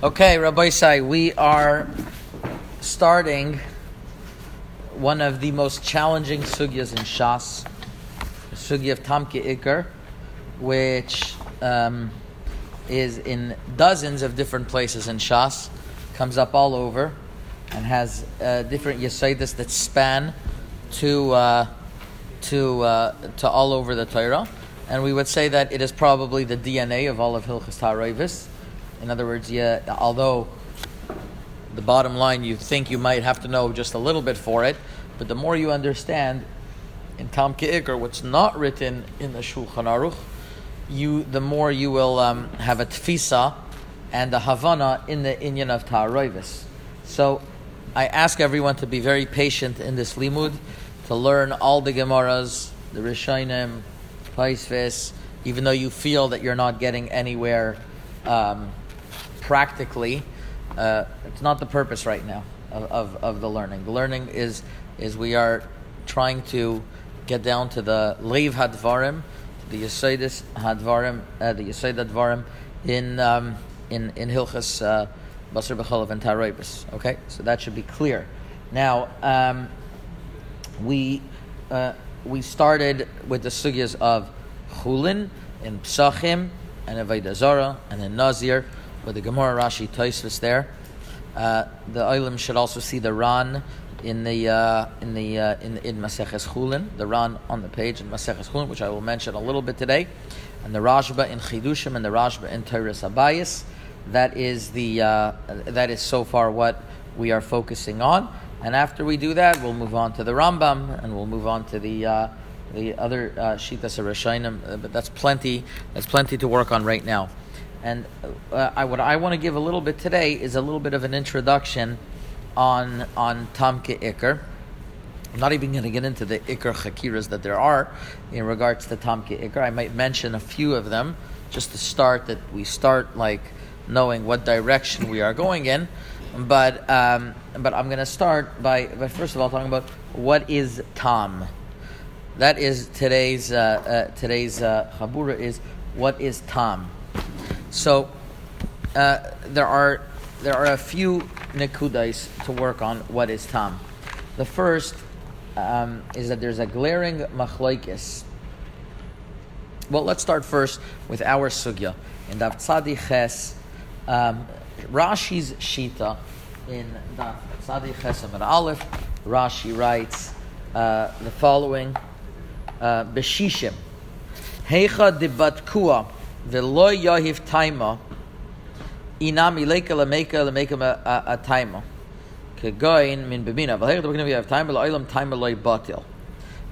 Okay, Rabbi Sai, we are starting one of the most challenging sugyas in Shas, the sugya of Tamke Iker, which um, is in dozens of different places in Shas, comes up all over, and has uh, different yesaidis that span to uh, to uh, to all over the Torah, and we would say that it is probably the DNA of all of Hilchas Taroivis. In other words, yeah, although the bottom line you think you might have to know just a little bit for it, but the more you understand in Tam Ke'ikr, what's not written in the Shulchan Aruch, you the more you will um, have a tfisa and a havana in the inyan of Ta'aroivis. So I ask everyone to be very patient in this limud, to learn all the Gemaras, the Rishonim, Paisvis, even though you feel that you're not getting anywhere um, practically, uh, it's not the purpose right now of, of, of, the learning. The learning is is we are trying to get down to the leiv hadvarim, the yisaidis hadvarim, uh, the yisaid hadvarim in um, in in hilchas uh, basar b'cholav and. Okay, so that should be clear. Now um, we uh, we started with the sugyas of chulin in psachim and avodah zara and in nazir the Gemara Rashi Toisvis there. Uh, the Olim should also see the Ran in the uh, in the uh, in in Maseches Chulin, the Ran on the page in Maseches Chulin, which I will mention a little bit today, and the Rashba in Chidushim and the Rashba in Teres Abayis. That is the uh, that is so far what we are focusing on. And after we do that, we'll move on to the Rambam, and we'll move on to the uh, the other uh, Shitas Rashainim. But that's plenty. That's plenty to work on right now. And uh, I, what I want to give a little bit today is a little bit of an introduction on on Tamke Iker. I'm not even going to get into the Iker Chakiras that there are in regards to Tamke Iker. I might mention a few of them just to start that we start like knowing what direction we are going in. But um, but I'm going to start by, by first of all talking about what is Tam. That is today's uh, uh, today's uh, Chabura is what is Tam. So uh, there are there are a few nikudais to work on what is tam. The first um, is that there's a glaring machlaikis. Well, let's start first with our sugya in Daf Tzadi Ches. Um, Rashi's shita in Daf Tzadi Ches Amar Aleph. Rashi writes uh, the following: uh, Beshishim Heicha debatkua V'lo yahiv taima inam ileka lemeka lemeka a taima. Kegoin min to have taima taima lo'i batil.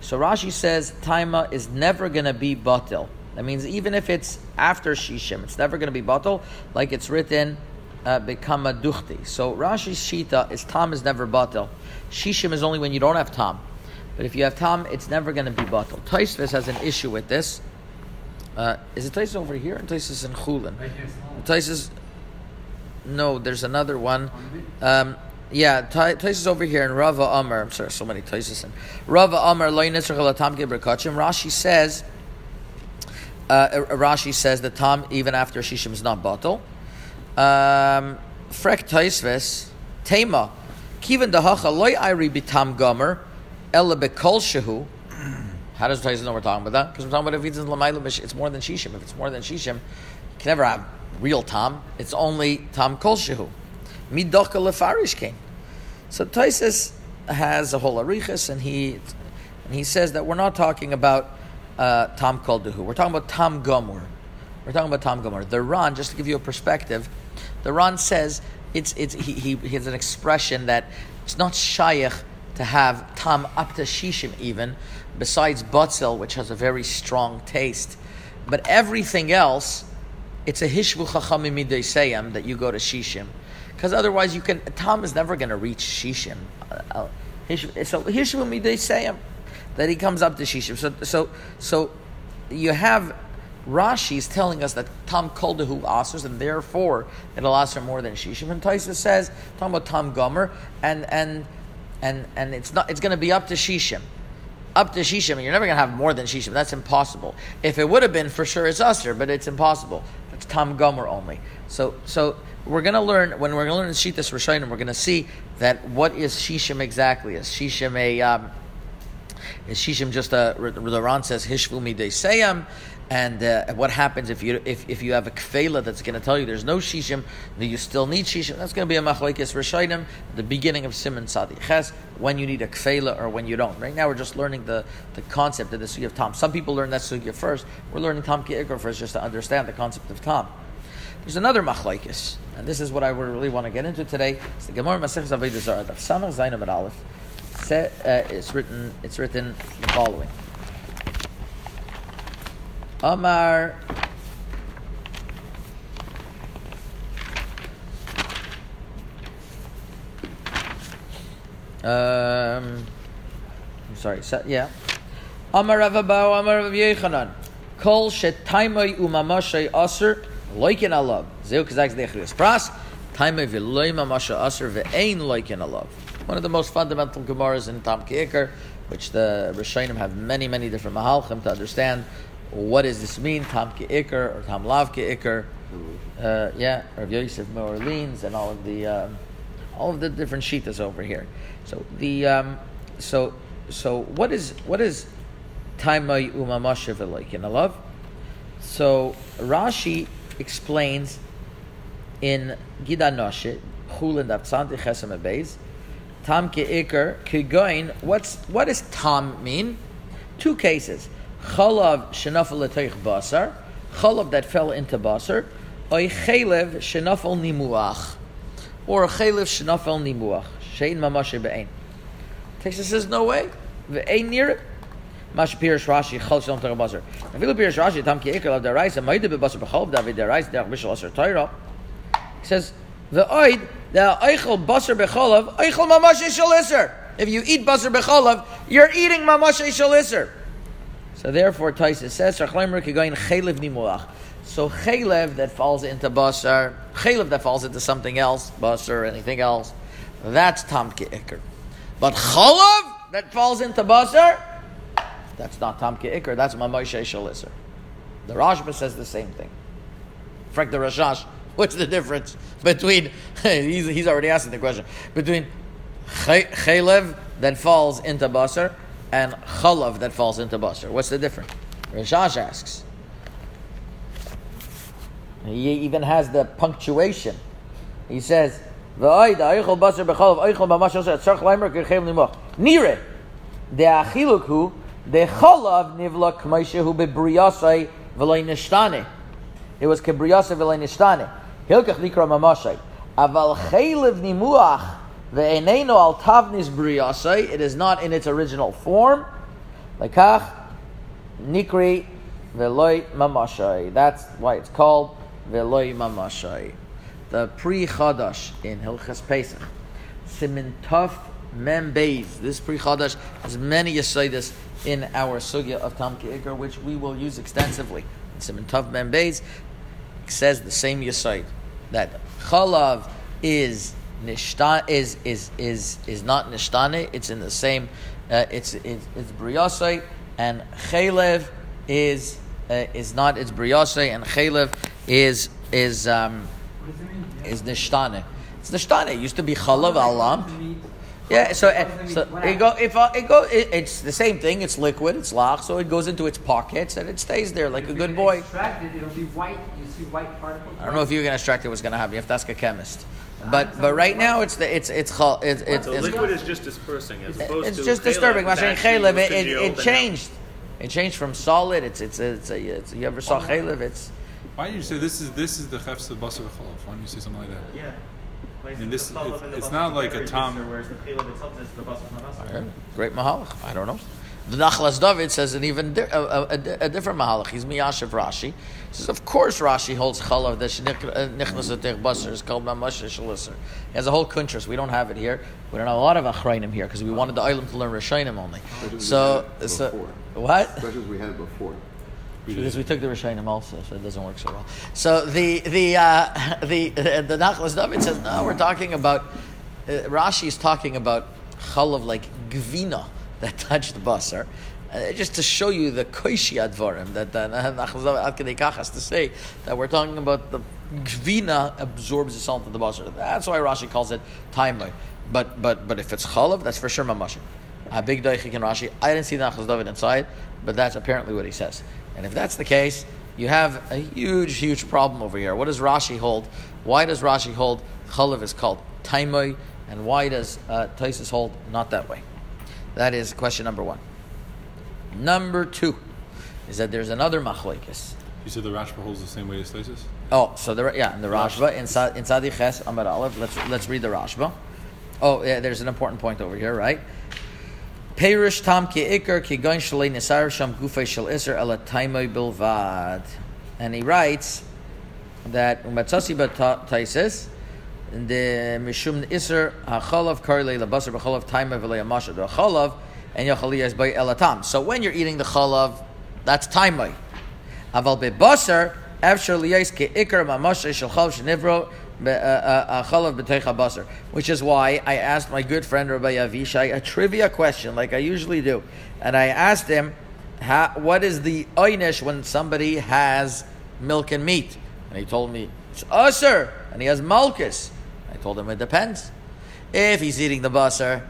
So Rashi says taima is never going to be batil. That means even if it's after shishim, it's never going to be batil, like it's written uh, become a duchti. So Rashi's shita is tam is never batil. Shishim is only when you don't have tam. But if you have tam, it's never going to be batil. Taisvis has an issue with this. Uh, is it Taisus over here? And Taisus in Chulin. Taisus. No, there's another one. Um, yeah, Taisus over here in Rava Amar. I'm sorry, so many Taisus in Rava Amar. Rashi says. Uh, Rashi says that Tom even after Shishim is not bottle. Um, Frek Taisves Tema Kivan Dahacha Loy Iri Bitam Gomer Ella Bekol Shehu how does Taisus know we're talking about that? Because we're talking about if it's in Lamaila, it's more than Shishim. If it's more than Shishim, you can never have real Tom. It's only Tom Kolshehu. Midoka Lefarish came. So Tysus has a whole arichas, and he and he says that we're not talking about uh, Tom Koldehu. We're talking about Tom Gomor. We're talking about Tom Gomor. The Ran, just to give you a perspective, the Ran says it's it's he, he, he has an expression that it's not shaykh to have Tom up to Shishim even, besides Butzel, which has a very strong taste. But everything else, it's a Hishvu Chachamim Midei that you go to Shishim. Because otherwise, you can. Tom is never going to reach Shishim. Uh, uh so Hishvu Midei that he comes up to Shishim. So, so, so you have Rashi's telling us that Tom Koldehu asers, and therefore it'll aser more than Shishim. And Taisa says, talking about Tom Gomer, and and and and it's not. It's going to be up to Shishim up to Shishim, you're never going to have more than Shishim. That's impossible. If it would have been, for sure it's Usher, but it's impossible. It's Tam Gomer only. So, so we're going to learn when we're going to learn Shitas Rishonim, we're going to see that what is Shishim exactly? Is Shishim a um, is Shishim just a the Ron says Hishvu midei and uh, what happens if you if, if you have a kfela that's going to tell you there's no shishim, that you still need shishim? That's going to be a machlekes rishonim, the beginning of Simon Sadi Ches, when you need a kfela or when you don't. Right now we're just learning the, the concept of the sugya of Tom. Some people learn that sugya first. We're learning Tom Ki'ikr first just to understand the concept of Tom. There's another machlekes, and this is what I really want to get into today. It's the Gemara Zarah, Daf Samach Zainam Aleph. Uh, it's written. It's written the following. Amar Um, I'm sorry. So, yeah. Amar Rav Abau, Amar Rav Yechanan. Kol shetaimai umamashay aser loikin alav. Zeu kazak zdechrius pras. Taimai v'loy mamasha aser ve'ein loikin alav. One of the most fundamental Gemaras in Tam Ki'ikr, which the Rishonim have many, many different mahalchim to understand what does this mean, Tam Ikr or Tam Lav Ikr? Uh, yeah, Rav Yosef Orleans and all of the um, all of the different shitas over here. So the um, so so what is what is Taimai Umamashiv like in love? So Rashi explains in Gida Noshe, Chulin Dapsanti Chesam Beis, Tam Ikr Kigoin. What's what does Tam mean? Two cases chalav shenafel letoich basar, chalav that fell into basar, oy chalev shenafel nimuach, or chalev shenafel nimuach, shein mamash be'ein. Texas says no way, ve'ein near it. Mash Pirish Rashi chal shalom tera basar. Afilu Pirish Rashi tam ki ekel av deraisa ma'ide bebasar b'chalav david deraisa derech bishal asar toira. He says the oid the eichel basar b'chalav eichel mamash shal If you eat basar b'chalav, you're eating mamash shal so therefore, Taisa says, So chaylev that falls into basar, chaylev that falls into something else, basar anything else, that's tamke ikr. But chalav that falls into basar, that's not tamke ikr. That's mamoshe shalisr. The Rashba says the same thing. Frank the Rashash, what's the difference between? he's, he's already asking the question between chaylev that falls into basar and chalav that falls into basar. What's the difference? Rashash asks. He even has the punctuation. He says, Nire, the achiluk hu, the chalav nivla k'maishehu bebriyasai v'lay nishtane. It was kebriyasai v'lay nishtane. Hilkach nikra mamashay. Aval chaylev nimuach Ve'eneino al tavnis briyasai. It is not in its original form. Lekach nikri veloy mamashai. That's why it's called veloy mamashai. The Pri Chadash in Hilchas Pesach. Simin Tov Mem Beis. This Pri Chadash has many yesaidas in our sugya of Tam Ki'ikr, which we will use extensively. Simin Tov Mem Beis says the same yasaid that chalav is nishtan is is is is not nishtane. It's in the same. Uh, it's it's, it's briyasai and chaylev is uh, is not. It's briyasai and chaylev is is um, is nishtane. It's nishtane. It used to be chalav alam. Yeah, so uh, so it go if uh, it go it, it's the same thing. It's liquid. It's lach, so it goes into its pockets and it stays there like a good boy. Extract it, it'll be white. You see white particles. I don't know if you're gonna extract it. What's gonna happen? You have to ask a chemist. But but right now it's the it's it's it's it's, so it's, liquid is just dispersing as opposed it's to just disturbing. chaylev, Mashing it's actually it, it, it changed. It changed from solid. It's it's it's, a, it's you ever saw chaylev? It's Why do you say this is this is the chefs of basar v'chalav? Why don't you say something like that? Yeah. And this- it's- it's not like a tom- Whereas the chaylev itself is the basar great mahalach. I don't know. The Nachlas David says an even di- a, a, a, a different mahalach. He's miyashiv Rashi. He says, of course Rashi holds chalav that nichnas uh, atech basar is called mamash shalisser. He has a whole kuntras. We don't have it here. We don't have a lot of achrayim here because we wanted the island to learn Rishonim only. So, so what? Especially as we had it before. Because we took the Rishonim also, so it doesn't work so well. So the the uh, the the Nachlas David says no. We're talking about uh, Rashi is talking about chalav like gvina that touched the basar. Uh, just to show you the koishi advarim that the Nachlas Kedei has to say that we're talking about the gvina absorbs the salt of the basar. That's why Rashi calls it taimai. But but but if it's chalav, that's for sure mamash. A big daichik in Rashi. I didn't see Nachlas David inside, but that's apparently what he says. And if that's the case, you have a huge, huge problem over here. What does Rashi hold? Why does Rashi hold chalav is called taimai, and why does uh, Taisus hold not that way? That is question number one. Number two is that there's another machlekes. You said the Rashba holds the same way as Taisus? Oh, so the yeah, in the Rashba in Sa- in Sadi Ches Amar Aleph. Let's let's read the Rashba. Oh, yeah, there's an important point over here, right? Perish tam ki ikar ki goin shalei nisar sham gufay shel iser ela taimoy bilvad. And he writes that umatzasi taisis the mishum iser hachalav karle labasar b'chalav taimoy v'lei amasha the chalav and yachaliyas by elatam. So when you're eating the chalav, that's taimoy. Aval bebasar after liyais ki ikar mamasha shel chalav shenivro Uh, uh, uh, which is why I asked my good friend Rabbi Avishai a trivia question, like I usually do, and I asked him, how, "What is the einish when somebody has milk and meat?" And he told me it's usher, and he has malchus. I told him it depends. If he's eating the basar,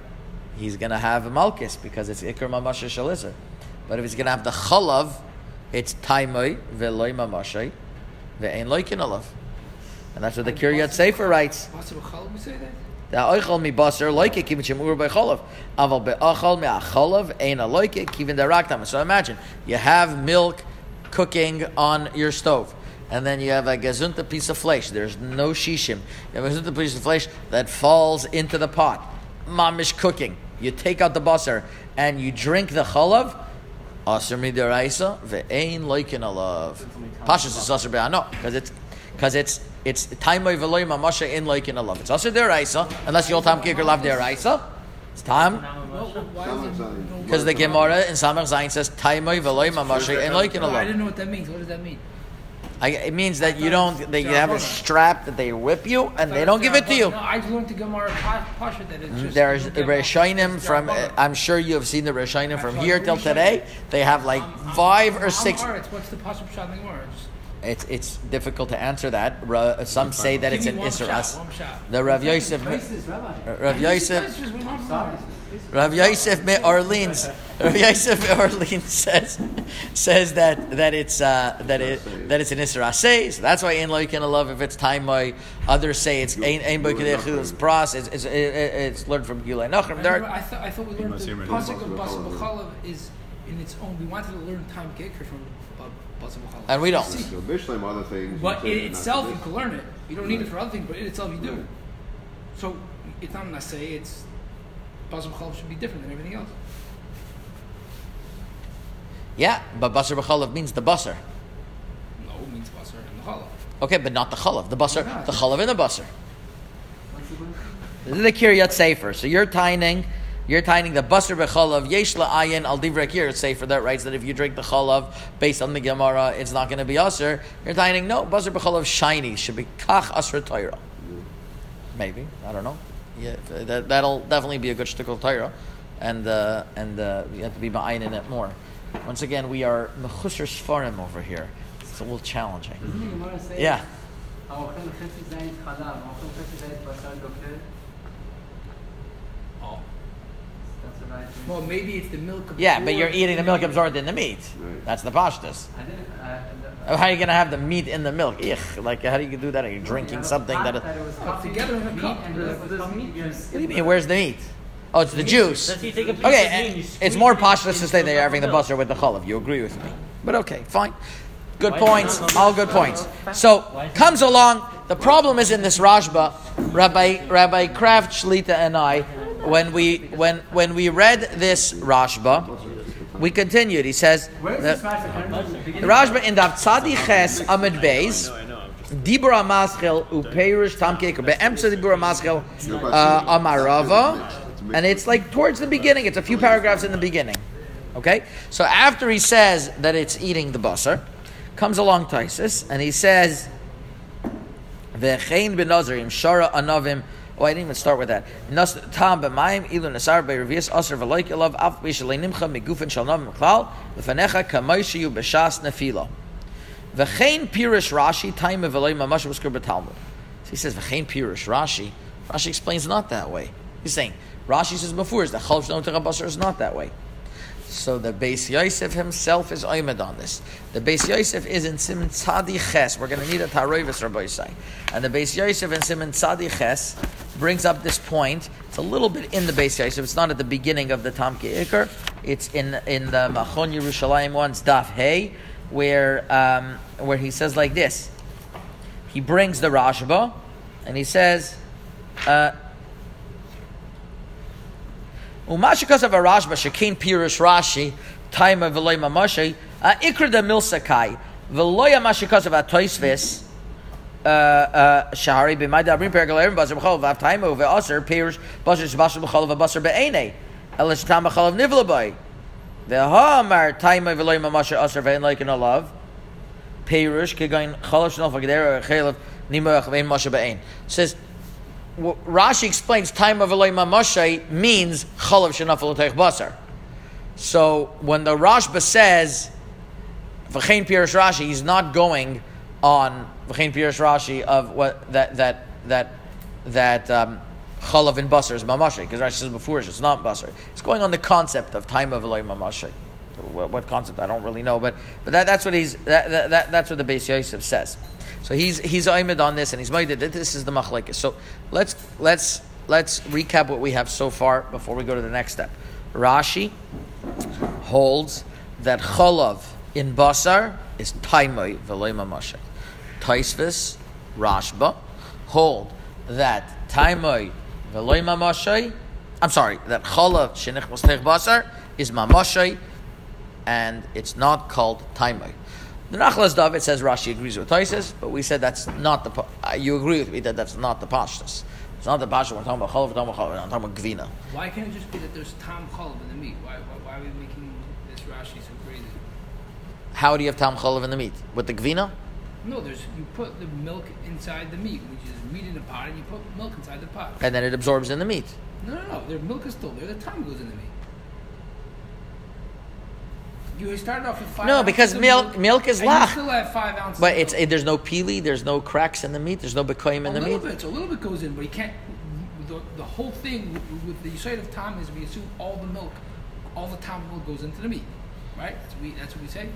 he's going to have a malchus because it's ikar mamasha shalisar. But if he's going to have the chalav, it's taimoi veloy mamashay alav. And that's what the Kiryat Sefer writes. Basar b'chalav, we say that? The oichal mi basar loike kivin shemur by cholav. Aval be'achal mi acholav ein a loike kivin. So imagine, you have milk cooking on your stove. And then you have a gazunta piece of flesh. There's no shishim. You have a gazunta piece of flesh that falls into the pot. Mamish cooking. You take out the basar and you drink the cholav. Asr midiraisa ve'ein loikin alav. Pashas is asr be'ano because it's because it's it's taimoi veloy mamasha in like in a love. It's also their deraisa unless you'll tam kicker love deraisa. It's time Why is it? because the Gemara in Samach Zayin says taimoi veloy mamasha in like in a No, I didn't know what that means. What does that mean? I, it means that you don't They you have a strap that they whip you and they don't give it to you. No, I learned to Gemara pa- Pasha that it's just. There's don't Rishonim from. I'm sure you have seen the Rishonim from here till today. They have like five or six. What's the Pasha Pshat in the Gemara? Just It's it's difficult to answer that. Ra- Some say that give it's an one shot, As. one shot. The Rav Yosef. Rabbi. Rav Yosef. This is what I'm sorry. Rav Yosef Me Orleans, Rav Yosef Me Orleans says says that that it's uh, that it that it's an Isra Aseh, so that's why in lo you can love if it's time by others say it's ein ein it's pras it's it's, it's learned from Gilei Nachem. I, I, thought, I thought we learned must the pasuk of Basar is in its own. We wanted to learn time kicker from Basar B'chalav. And we don't. So Bishlam, other things. But you in itself, you can learn it. You don't need it for other things, but in itself, you do. Right. So it's not an say. It's Basar B'chalav should be different than everything else. Yeah, but basar b'chalav means the basar. No, it means Basar and the Chalav. Okay, but not the chalav. The basar, the chalav in the basar. This is the kiryat sefer. So you're tining, you're tining the basar b'chalav yesh la'ayin al divrei kiryat sefer that writes that if you drink the chalav based on the gemara, it's not going to be usher. You're tining no basar b'chalav shiny should be kach asr Torah. Maybe I don't know. Yeah, that, that'll definitely be a good shtickle Torah, and uh, and uh, you have to be ma'ayin in it more. Once again, we are mechusher sfarim over here. It's a little challenging. Doesn't the Gemara say Yeah. Well, maybe it's the milk. Yeah, but you're eating the milk absorbed in the meat. Right. That's the pashtas. Uh, How are you going to have the meat in the milk? Ich, like how do you do that? Are you drinking something that? that it was Oh, together in a cup. and Does milk this was meat coffee. do you mean? Where's the meat? Oh, it's the juice. Does he take a piece Okay, of and and it's more it pashtas to say they're having the milk? butter with the chalav. You agree with me? But okay, fine. Good Why points. All good points. So comes along. The problem is in this Rashba, Rabbi Rabbi Kraft Shlita and I, when we when when we read this Rashba, we continued. He says Where's that- this master? the Rashba in the Tzadi Ches Amid Beis. I know. I'm just Dibur Amaschel Uperish Tamkeker Be'emtza Dibur Amaschel uh, Amarava, and it's like towards the beginning. It's a few paragraphs in the beginning. Okay, so after he says that it's eating the basar, comes along Taisus and he says, "Vechein b'nazarim shara anavim." Oh, I didn't even start with that. Tam b'mayim ilu aser v'loik af b'shalei nimcha migufen shal navim klal kamoishiyu b'shas. V'chein pirish Rashi time Eloi mamash b'talmud. So he says v'chein pirish Rashi. Rashi explains not that way. He's saying Rashi says before is that chalav shenam basar is not that way. So the Beis Yosef himself is oimed on this. The Beis Yosef is in Simon Tzadi Ches. We're going to need a Taroivis Rabbi Yisai. And the Beis Yosef in Simon Tzadi Ches brings up this point. It's a little bit in the Beis Yosef. It's not at the beginning of the Tamki Ikar. It's in in the Machon Yerushalayim one's Daf Hey, where um, where he says like this. He brings the Rashba, and he says. Uh, of a Rashba, Shakin Pirush Rashi, time of Veloy Mamashi, Ikra de Milsakai, Veloya Mashikas of a Toisvis, Uh, uh, Shahari b'mayda abrim pergalerim bazer b'chol v'av taimu v'aser pirush bazer shbashar b'chol be'enei elish tam b'chol v'nivlaboy v'ha'amar taimu aser v'en alav pirush kegain chalav shnal v'geder chelav nimuach v'en masha be'en says Rashi explains time of Eloi Mamashay means chalav teich basar. So when the Rashba says v'chein pirush Rashi, he's not going on v'chein pirush Rashi of what that that that that um, chalav in basar is mamashay because Rashi says before it's not basar. It's going on the concept of time of Eloi Mamashay. What, what concept I don't really know, but but that, that's what he's that, that, that that's what the Beis Yosef says. So he's he's aimed on this, and he's made that this is the machlekes. So let's let's let's recap what we have so far before we go to the next step. Rashi holds that cholav in basar is taimoi v'loy mamashek. Taisvis Rashba hold that taimoi v'loy mamashek. I'm sorry, that cholav shenich mostech basar is mamashek, and it's not called taimoi. The Nachlas David says Rashi agrees with Taisis, but we said that's not the. Uh, you agree with me that that's not the pashtus. It's not the pashtus. We're talking about cholav. We're talking about cholav. We're talking about gvina. Why can't it just be that there's tam chalav in the meat? Why, why, why are we making this Rashi so crazy? How do you have tam cholav in the meat with the gvina? No, there's you put the milk inside the meat, which is meat in a pot, and you put milk inside the pot. and then it absorbs in the meat. No, no, no. The milk is still there. The tam goes in the meat. You started off with five. No, because of milk- milk is lach. Still have five ounces. But it's milk. it, there's no peely, there's no cracks in the meat, there's no bekoyim a in the little meat. bit. So a little bit goes in, but you can't. The, the whole thing with, with the side of tam is we assume all the milk, all the tam milk goes into the meat, right? That's what we, that's what we say.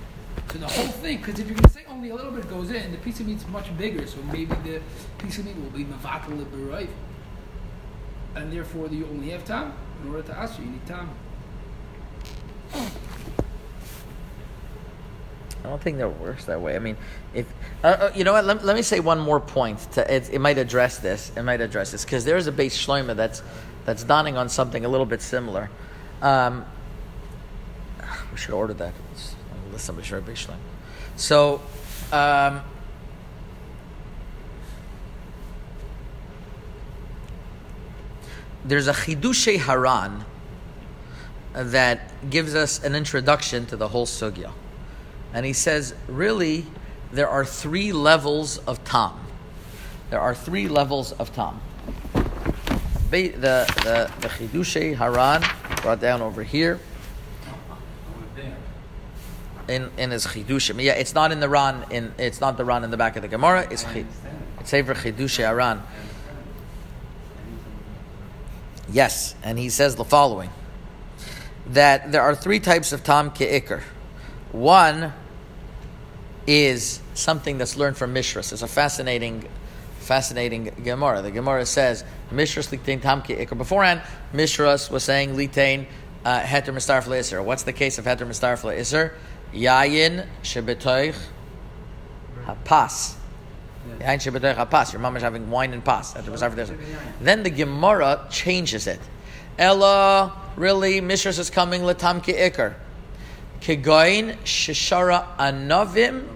So the whole thing, because if you're going to say only a little bit goes in, the piece of meat's much bigger. So maybe the piece of meat will be mavatal b'rayv, and therefore you only have time. In order to ask you, you need tam. I don't think that works that way. I mean, if uh, uh, you know what, let, let me say one more point. To, it, it might address this. It might address this because there is a base shloima that's that's dawning on something a little bit similar. Um, we should order that. Let's, let somebody base. So. Um, there's a chidushe haran that gives us an introduction to the whole sugya. And he says, really, there are three levels of tam. There are three levels of tam. The the the haran brought down over here in in his chidushim. Yeah, it's not in the ran. In it's not the ran in the back of the Gemara. It's chi- it's over chidushe haran. Yes, and he says the following: that there are three types of tam ke'ikr. One is something that's learned from Mishras. It's a fascinating, fascinating Gemara. The Gemara says Mishras litain tam ke'ikr. Beforehand, Mishras was saying litain uh, heter mistarf. What's the case of heter mistarf? Yayin shebetoich hapas. Yayin shebetoich hapas. Your mom is having wine and pas. Heter mistarf le'isr. Then the Gemara changes it. Ella, really, Mishras is coming letam ke'ikr. Kegoin shishara anavim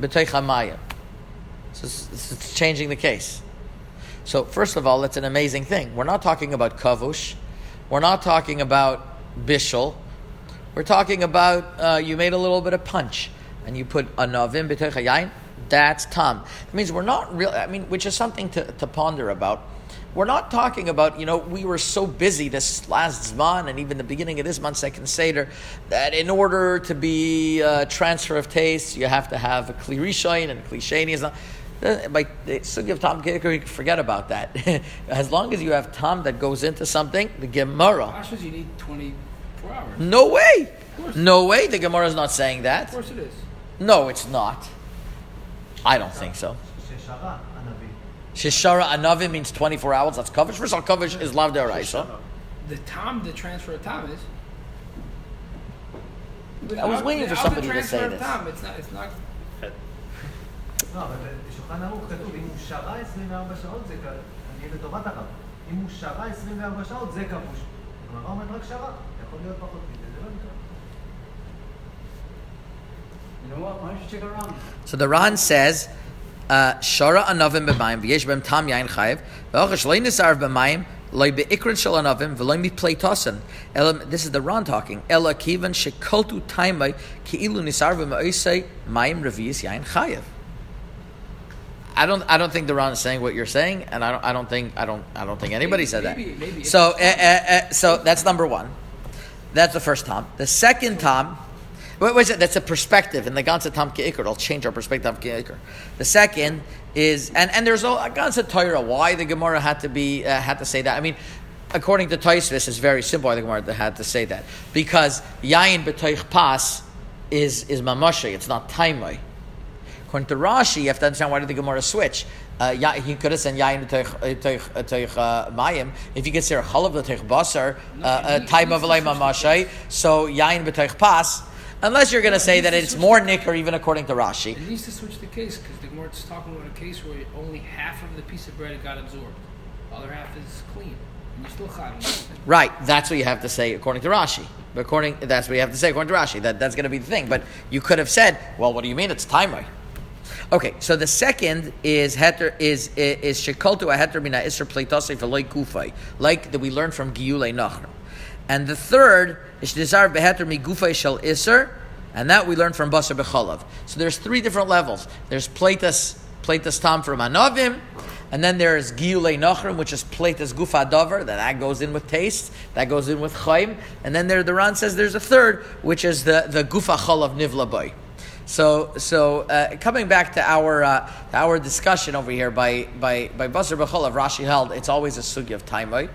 b'toich hamayim. So it's, it's changing the case. So first of all, it's an amazing thing. We're not talking about kavush. We're not talking about bishul. We're talking about uh, you made a little bit of punch and you put anavim b'toich hayayin. That's tam. It means we're not real. I mean, which is something to, to ponder about. We're not talking about, you know, we were so busy this last Zman and even the beginning of this month, second Seder, that in order to be a transfer of taste, you have to have a Kli Rishon and a Kli Sheni uh, By sugi of Tom Kicker, forget about that. as long as you have Tom that goes into something, the Gemara. You need 24 hours. No way! course. No way, the Gemara is not saying Of that. course it is. No, it's not. I don't think so. ששרה הנביא. Shishara Anavim means 24 hours. That's Kavish. First of all, Kavish is Lav Deraisa. The time, the transfer of time is. I was waiting for Without somebody the to say transfer of this. Time, it's not. It's not. לא, אבל בשולחן ערוך כתוב, אם הוא שרה 24 שעות זה כ... אני אהיה לטובת הרב. אם הוא שרה 24 שעות זה כבוש. הגמרא אומרת רק שרה, Korea فقط So the Ran says. Uh, Shara anavim b'mayim v'yesh b'em tam yain chayiv v'ochash loy nisarv b'mayim loy be'ikrin shel anavim v'loy miplay tosin elam this is the Ron talking ela kivan shekoltu taimai ki'ilu nisar b'ma'isei mayim revi'is yain chayiv I don't. I don't think the Ron is saying what you're saying, and I don't. I don't think. I don't. I don't think anybody maybe, said that. Maybe, maybe so. Uh, uh, uh, so that's number one. That's the first time. The second time, what was it? That's a perspective. In the Gansa Tom Ke'ikr, it'll change our perspective of Ke'ikr. The second is, and, and there's a Gansa Torah, why the Gemara had to be, uh, had to say that. I mean, according to Taisvis, it's very simple why the Gemara had to say that. Because Yayin B'toich Pas is, is Mamashe, it's not Taimai. According to Rashi, you have to understand why did the Gemara switch. Uh, ya- he could have said yayin teich mayim. If you consider chalav teich basar, uh, time of alay mamashay, so yayin b'teich pas. Unless you're going to say that it's more nick or even according to Rashi. It needs to switch the case because the Gemara is talking about a case where only half of the piece of bread got absorbed, the other half is clean, and you still chayv on it. Right, that's what you have to say according to Rashi. According, that's what you have to say according to Rashi. That, that's going to be the thing. But you could have said, well, what do you mean? It's timer. Okay, so the second is heter is is shekoltu a heter mina iser pleitase v'loy kufay, like that we learned from Giyulei Nachr. And the third is desire beheter mi gufay shel iser, and that we learned from Basar bechalav. So there's three different levels. There's pleitas pleitas tam from anavim, and then there's Giyulei Nachrim, which is pleitas gufa dover, that that goes in with taste, that goes in with chaim, and then there the Ran says there's a third, which is the the gufa chalav nivla boy. So, so uh, coming back to our uh, our discussion over here by by by Basar of Rashi held, it's always a sugi of taimai,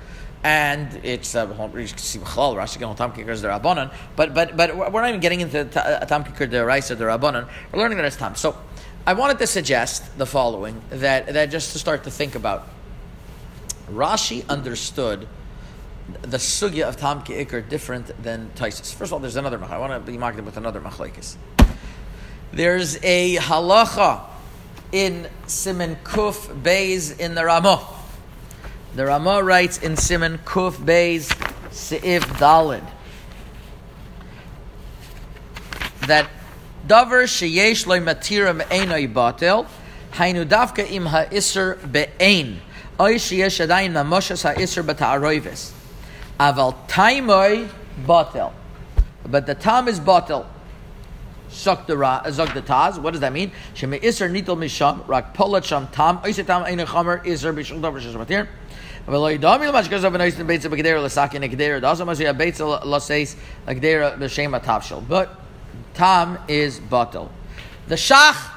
and it's uh, Rashi can tam kickers the but but but we're not even getting into ta- uh, tam kicker the or the. We're learning that it's time. So, I wanted to suggest the following that that just to start to think about. Rashi understood the sugya of Tam Ki'ikr different than Taisus. First of all, there's another. I want to be marked with another machlekes. There's a halacha in Simon Kuf Beis in the Ramah. The Ramah writes in Simon Kuf Beis Se'iv Dalid that davar sheyesh loy matirim einoi batel hainu davka im ha'isr be'ein oy sheyesh adayin mamoshas ha'isr bata'aroivis aval taimoi batel. But the tam is batel Taz. What does that mean? Sheme iser nitel misham rak polat sham tam. Oiser tam eine chamer iser bishul davar shas matir. V'lo yidami l'mash gazav v'nois beitza b'gedera l'saki negedera. Dasa mas yah beitza l'seis l'gedera b'shem atavshel. But tam is batel. The shach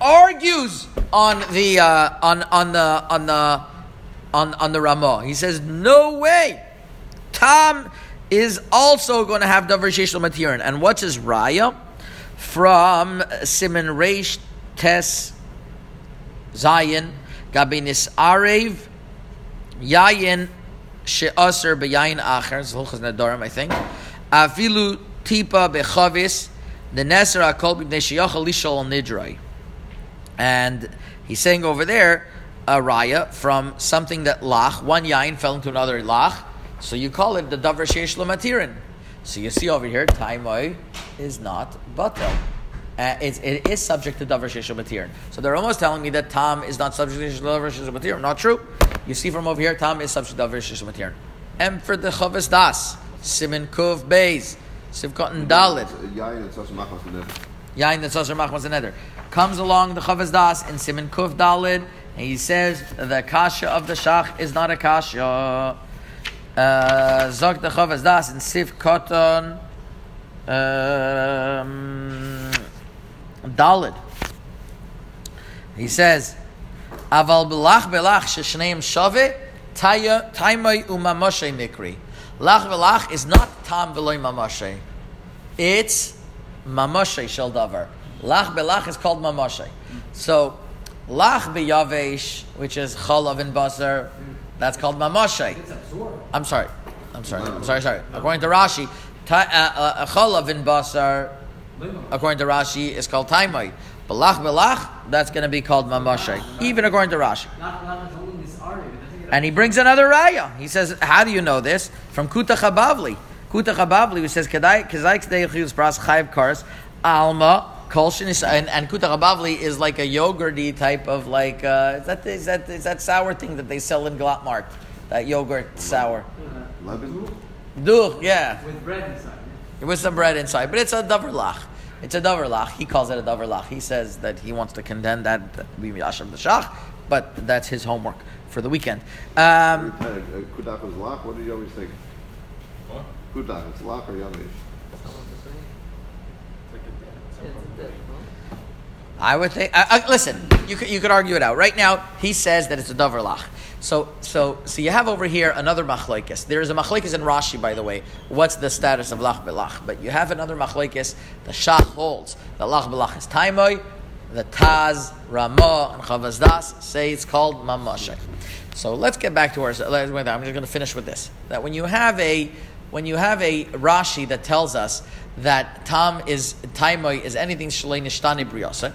argues on the uh, on on the on the on on the Ramah. He says no way. Tam is also going to have davar sheish l'matirin. And what's his raya? From Simon Reish Tes Zion Gabinis Arev Yayin She'aser Beyayin Acher Zolchas Nadorim I think Afilu Tipa Bechavis the Neser Akol B'nei Sheyachal Lishol Nidroi and he's saying over there a raya from something that lach one yain fell into another lach so you call it the davar sheish so you see over here taimoi is not batel. Uh, it's, it is subject to davar sheish lamatirin so they're almost telling me that tam is not subject to davar sheish lamatirin not true. You see from over here tam is subject to davar sheish lamatirin and for the chavis das simin kuv beis sivkot and dalit. Yain, it's also machmas in the Yain that's Machmas and Comes along the Chavaz Das in Siman Kuf Dalid, and he says the kasha of the Shach is not a kasha. Uh, Zog the Chavaz Das in Sif Koton um, Dalid. He says, Aval belach belach sheshneim taya taimai umamoshe mikri. Lach belach is not tam veloy mamoshe. It's mamoshe shel davar. Lach belach is called mamoshe. So lach beyavesh, which is chalav and basar, that's called mamoshe. I'm sorry. I'm sorry. I'm sorry. Sorry. According to Rashi, ta- uh, uh, chalav and basar, according to Rashi, is called taimai. Belach belach, that's going to be called mamoshe. Even according to Rashi. Not, not holding this argument. I think it- And he brings another raya. He says, "How do you know this?" From Kutach HaBavli. Kutach HaBavli, who says, "Kedai kezai k'dei chiyus pras chayv kars alma kol shenis." And, and Kutach HaBavli is like a yogurty type of like uh, is that is that is that sour thing that they sell in Glatt That yogurt sour. Duch, yeah, With bread inside. with some bread inside, but it's a davar lach. It's a davar lach. He calls it a davar lach. He says that he wants to condemn that that we yashav the shach, but that's his homework for the weekend. Um, Kudak is lock. What do you always think? What? Kudak, it's lock or yavish? I would think. Uh, uh, listen, you could, you could argue it out. Right now, he says that it's a davar lach. So so so you have over here another machlekes. There is a machlekes in Rashi, by the way. What's the status of lach belach? But you have another machlekes. The shach holds that lach belach is taimoy. The Taz, Ramah, and Chavazdas say it's called mamashek. So let's get back to our. I'm just going to finish with this. That when you have a when you have a Rashi that tells us that tam is taimoy is anything shalei nishtani briyasa,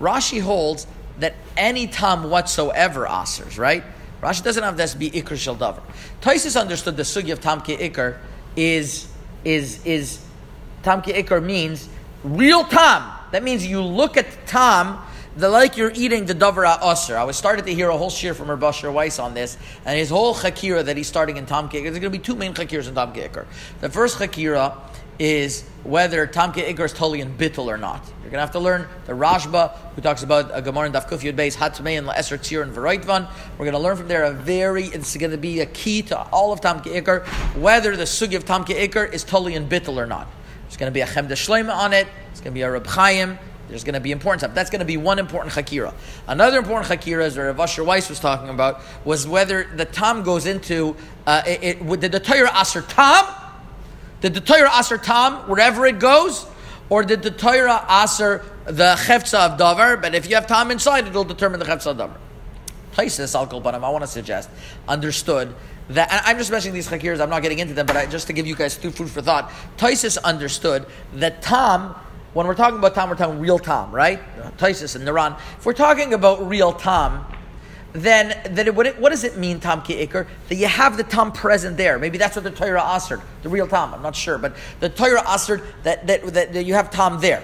Rashi holds that any tam whatsoever asers, right? Rashi doesn't have this be ikr shel davar. Understood the sugi of tam ki ikr is is is tam ki ikr means real tam. That means you look at tam the like you're eating the davar aser. I was started to hear a whole shir from Rabbi Weiss on this, and his whole chakira that he's starting in tam ki ikr. There's going to be two main chakiras in tam ki ikr. The first chakira is whether tam ki ikr is totally in bittul or not. You're going to have to learn the Rashba, who talks about a Gemara in Daf Kuf Yud Beis, Hatmei and La'eser Tzir and V'roitvan. We're going to learn from there a very, it's going to be a key to all of Tam Ki Ikr, whether the sugi of Tam Ki Ikr is totally in bittul or not. There's going to be a Chemda Shleima on it, it's going to be a Reb Chaim, there's going to be important stuff. That's going to be one important hakira. Another important hakira, as Rav Asher Weiss was talking about, was whether the tam goes into uh, it, it, did the Torah aser tam? Did the Torah aser tam wherever it goes, or did the Torah aser the chefza of davar? But if you have tam inside, it'll determine the chefza of davar. Places al I want to suggest understood that and I'm just mentioning these chakiras. I'm not getting into them, but I, just to give you guys two food for thought. Taisis understood that tam. When we're talking about tam, we're talking real tam, right? Taisis and Naran. If we're talking about real tam, then, then it, what, it, what does it mean, Tom ki ikr? That you have the Tom present there. Maybe that's what the Torah assered, the real Tom, I'm not sure, but the Torah assered that, that, that, that you have Tom there,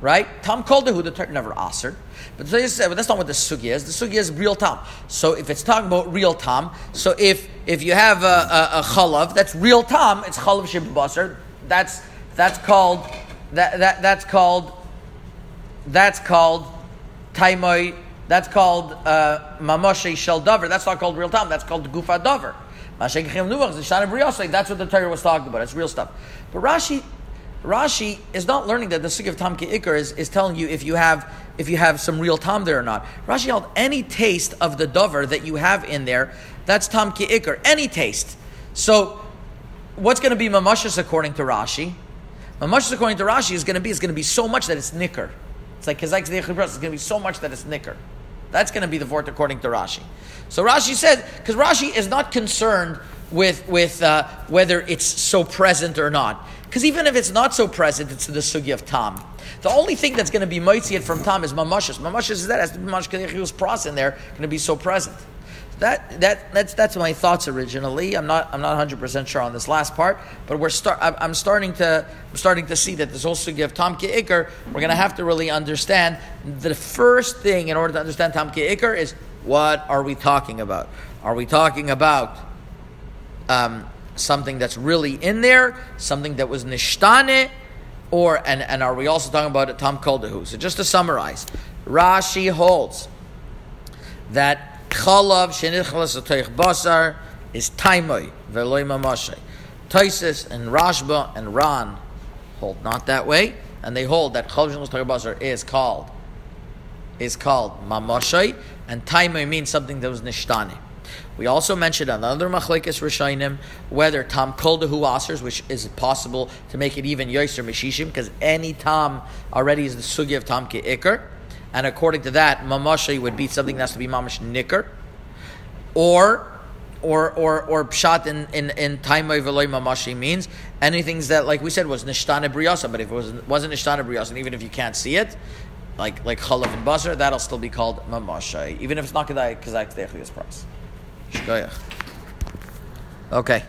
right? Tom called the who the Torah never assered. But said, well, that's not what the sugi is. The sugi is real Tom. So if it's talking about real Tom, so if if you have a, a, a chalav, that's real Tom, It's chalav shib basar. That's that's called that, that that's called that's called taimoy. That's called uh, shel davar. That's not called real time. That's called gufa briyosei. That's what the Torah was talking about. It's real stuff. But Rashi, Rashi is not learning that the sugi of tam ikar is, is telling you if you have if you have some real tam there or not. Rashi held any taste of the davar that you have in there. That's tam ikar. Any taste. So, what's going to be mamashas according to Rashi? Mamashas according to Rashi is going to be is going to be so much that it's nicker. It's like It's going to be so much that it's nicker. That's going to be the vort according to Rashi. So Rashi says, because Rashi is not concerned with with uh, whether it's so present or not. Because even if it's not so present, it's the sugi of tam. The only thing that's going to be moitzied from tam is mamashas. Mamashas is that as mamash kedechiyus pras in there going to be so present. That, that that's that's my thoughts originally. I'm not I'm not 100 percent sure on this last part, but we're start I'm, starting to I'm starting to see that this also of tam ki. We're going to have to really understand the first thing in order to understand tam ki ikr is what are we talking about? Are we talking about um, something that's really in there, something that was nishtane, Or and and are we also talking about a tam koldehu? So just to summarize, Rashi holds that chalav shenichlas atoich basar is taimoi veloy mamashay. Taisis and Rashba and Ran hold not that way, and they hold that chalav shenichlas atoich basar is called is called mamashay, and taimoi means something that was nishtani. We also mentioned another machlekes rishayim whether tam kol dehu asers, which is possible to make it even yoser mishishim, because any tam already is the sugi of tam ke ikr, and according to that, mamashay would be something that has to be mamash nicker, or or or or pshat in in in taimoi veloy mamashi means anything that like we said was nishtana briyasa, but if it was wasn't nishtana briyasa, and even if you can't see it, like like chalav and basar, that'll still be called mamashay, even if it's not kedai kazak techlias price. Okay.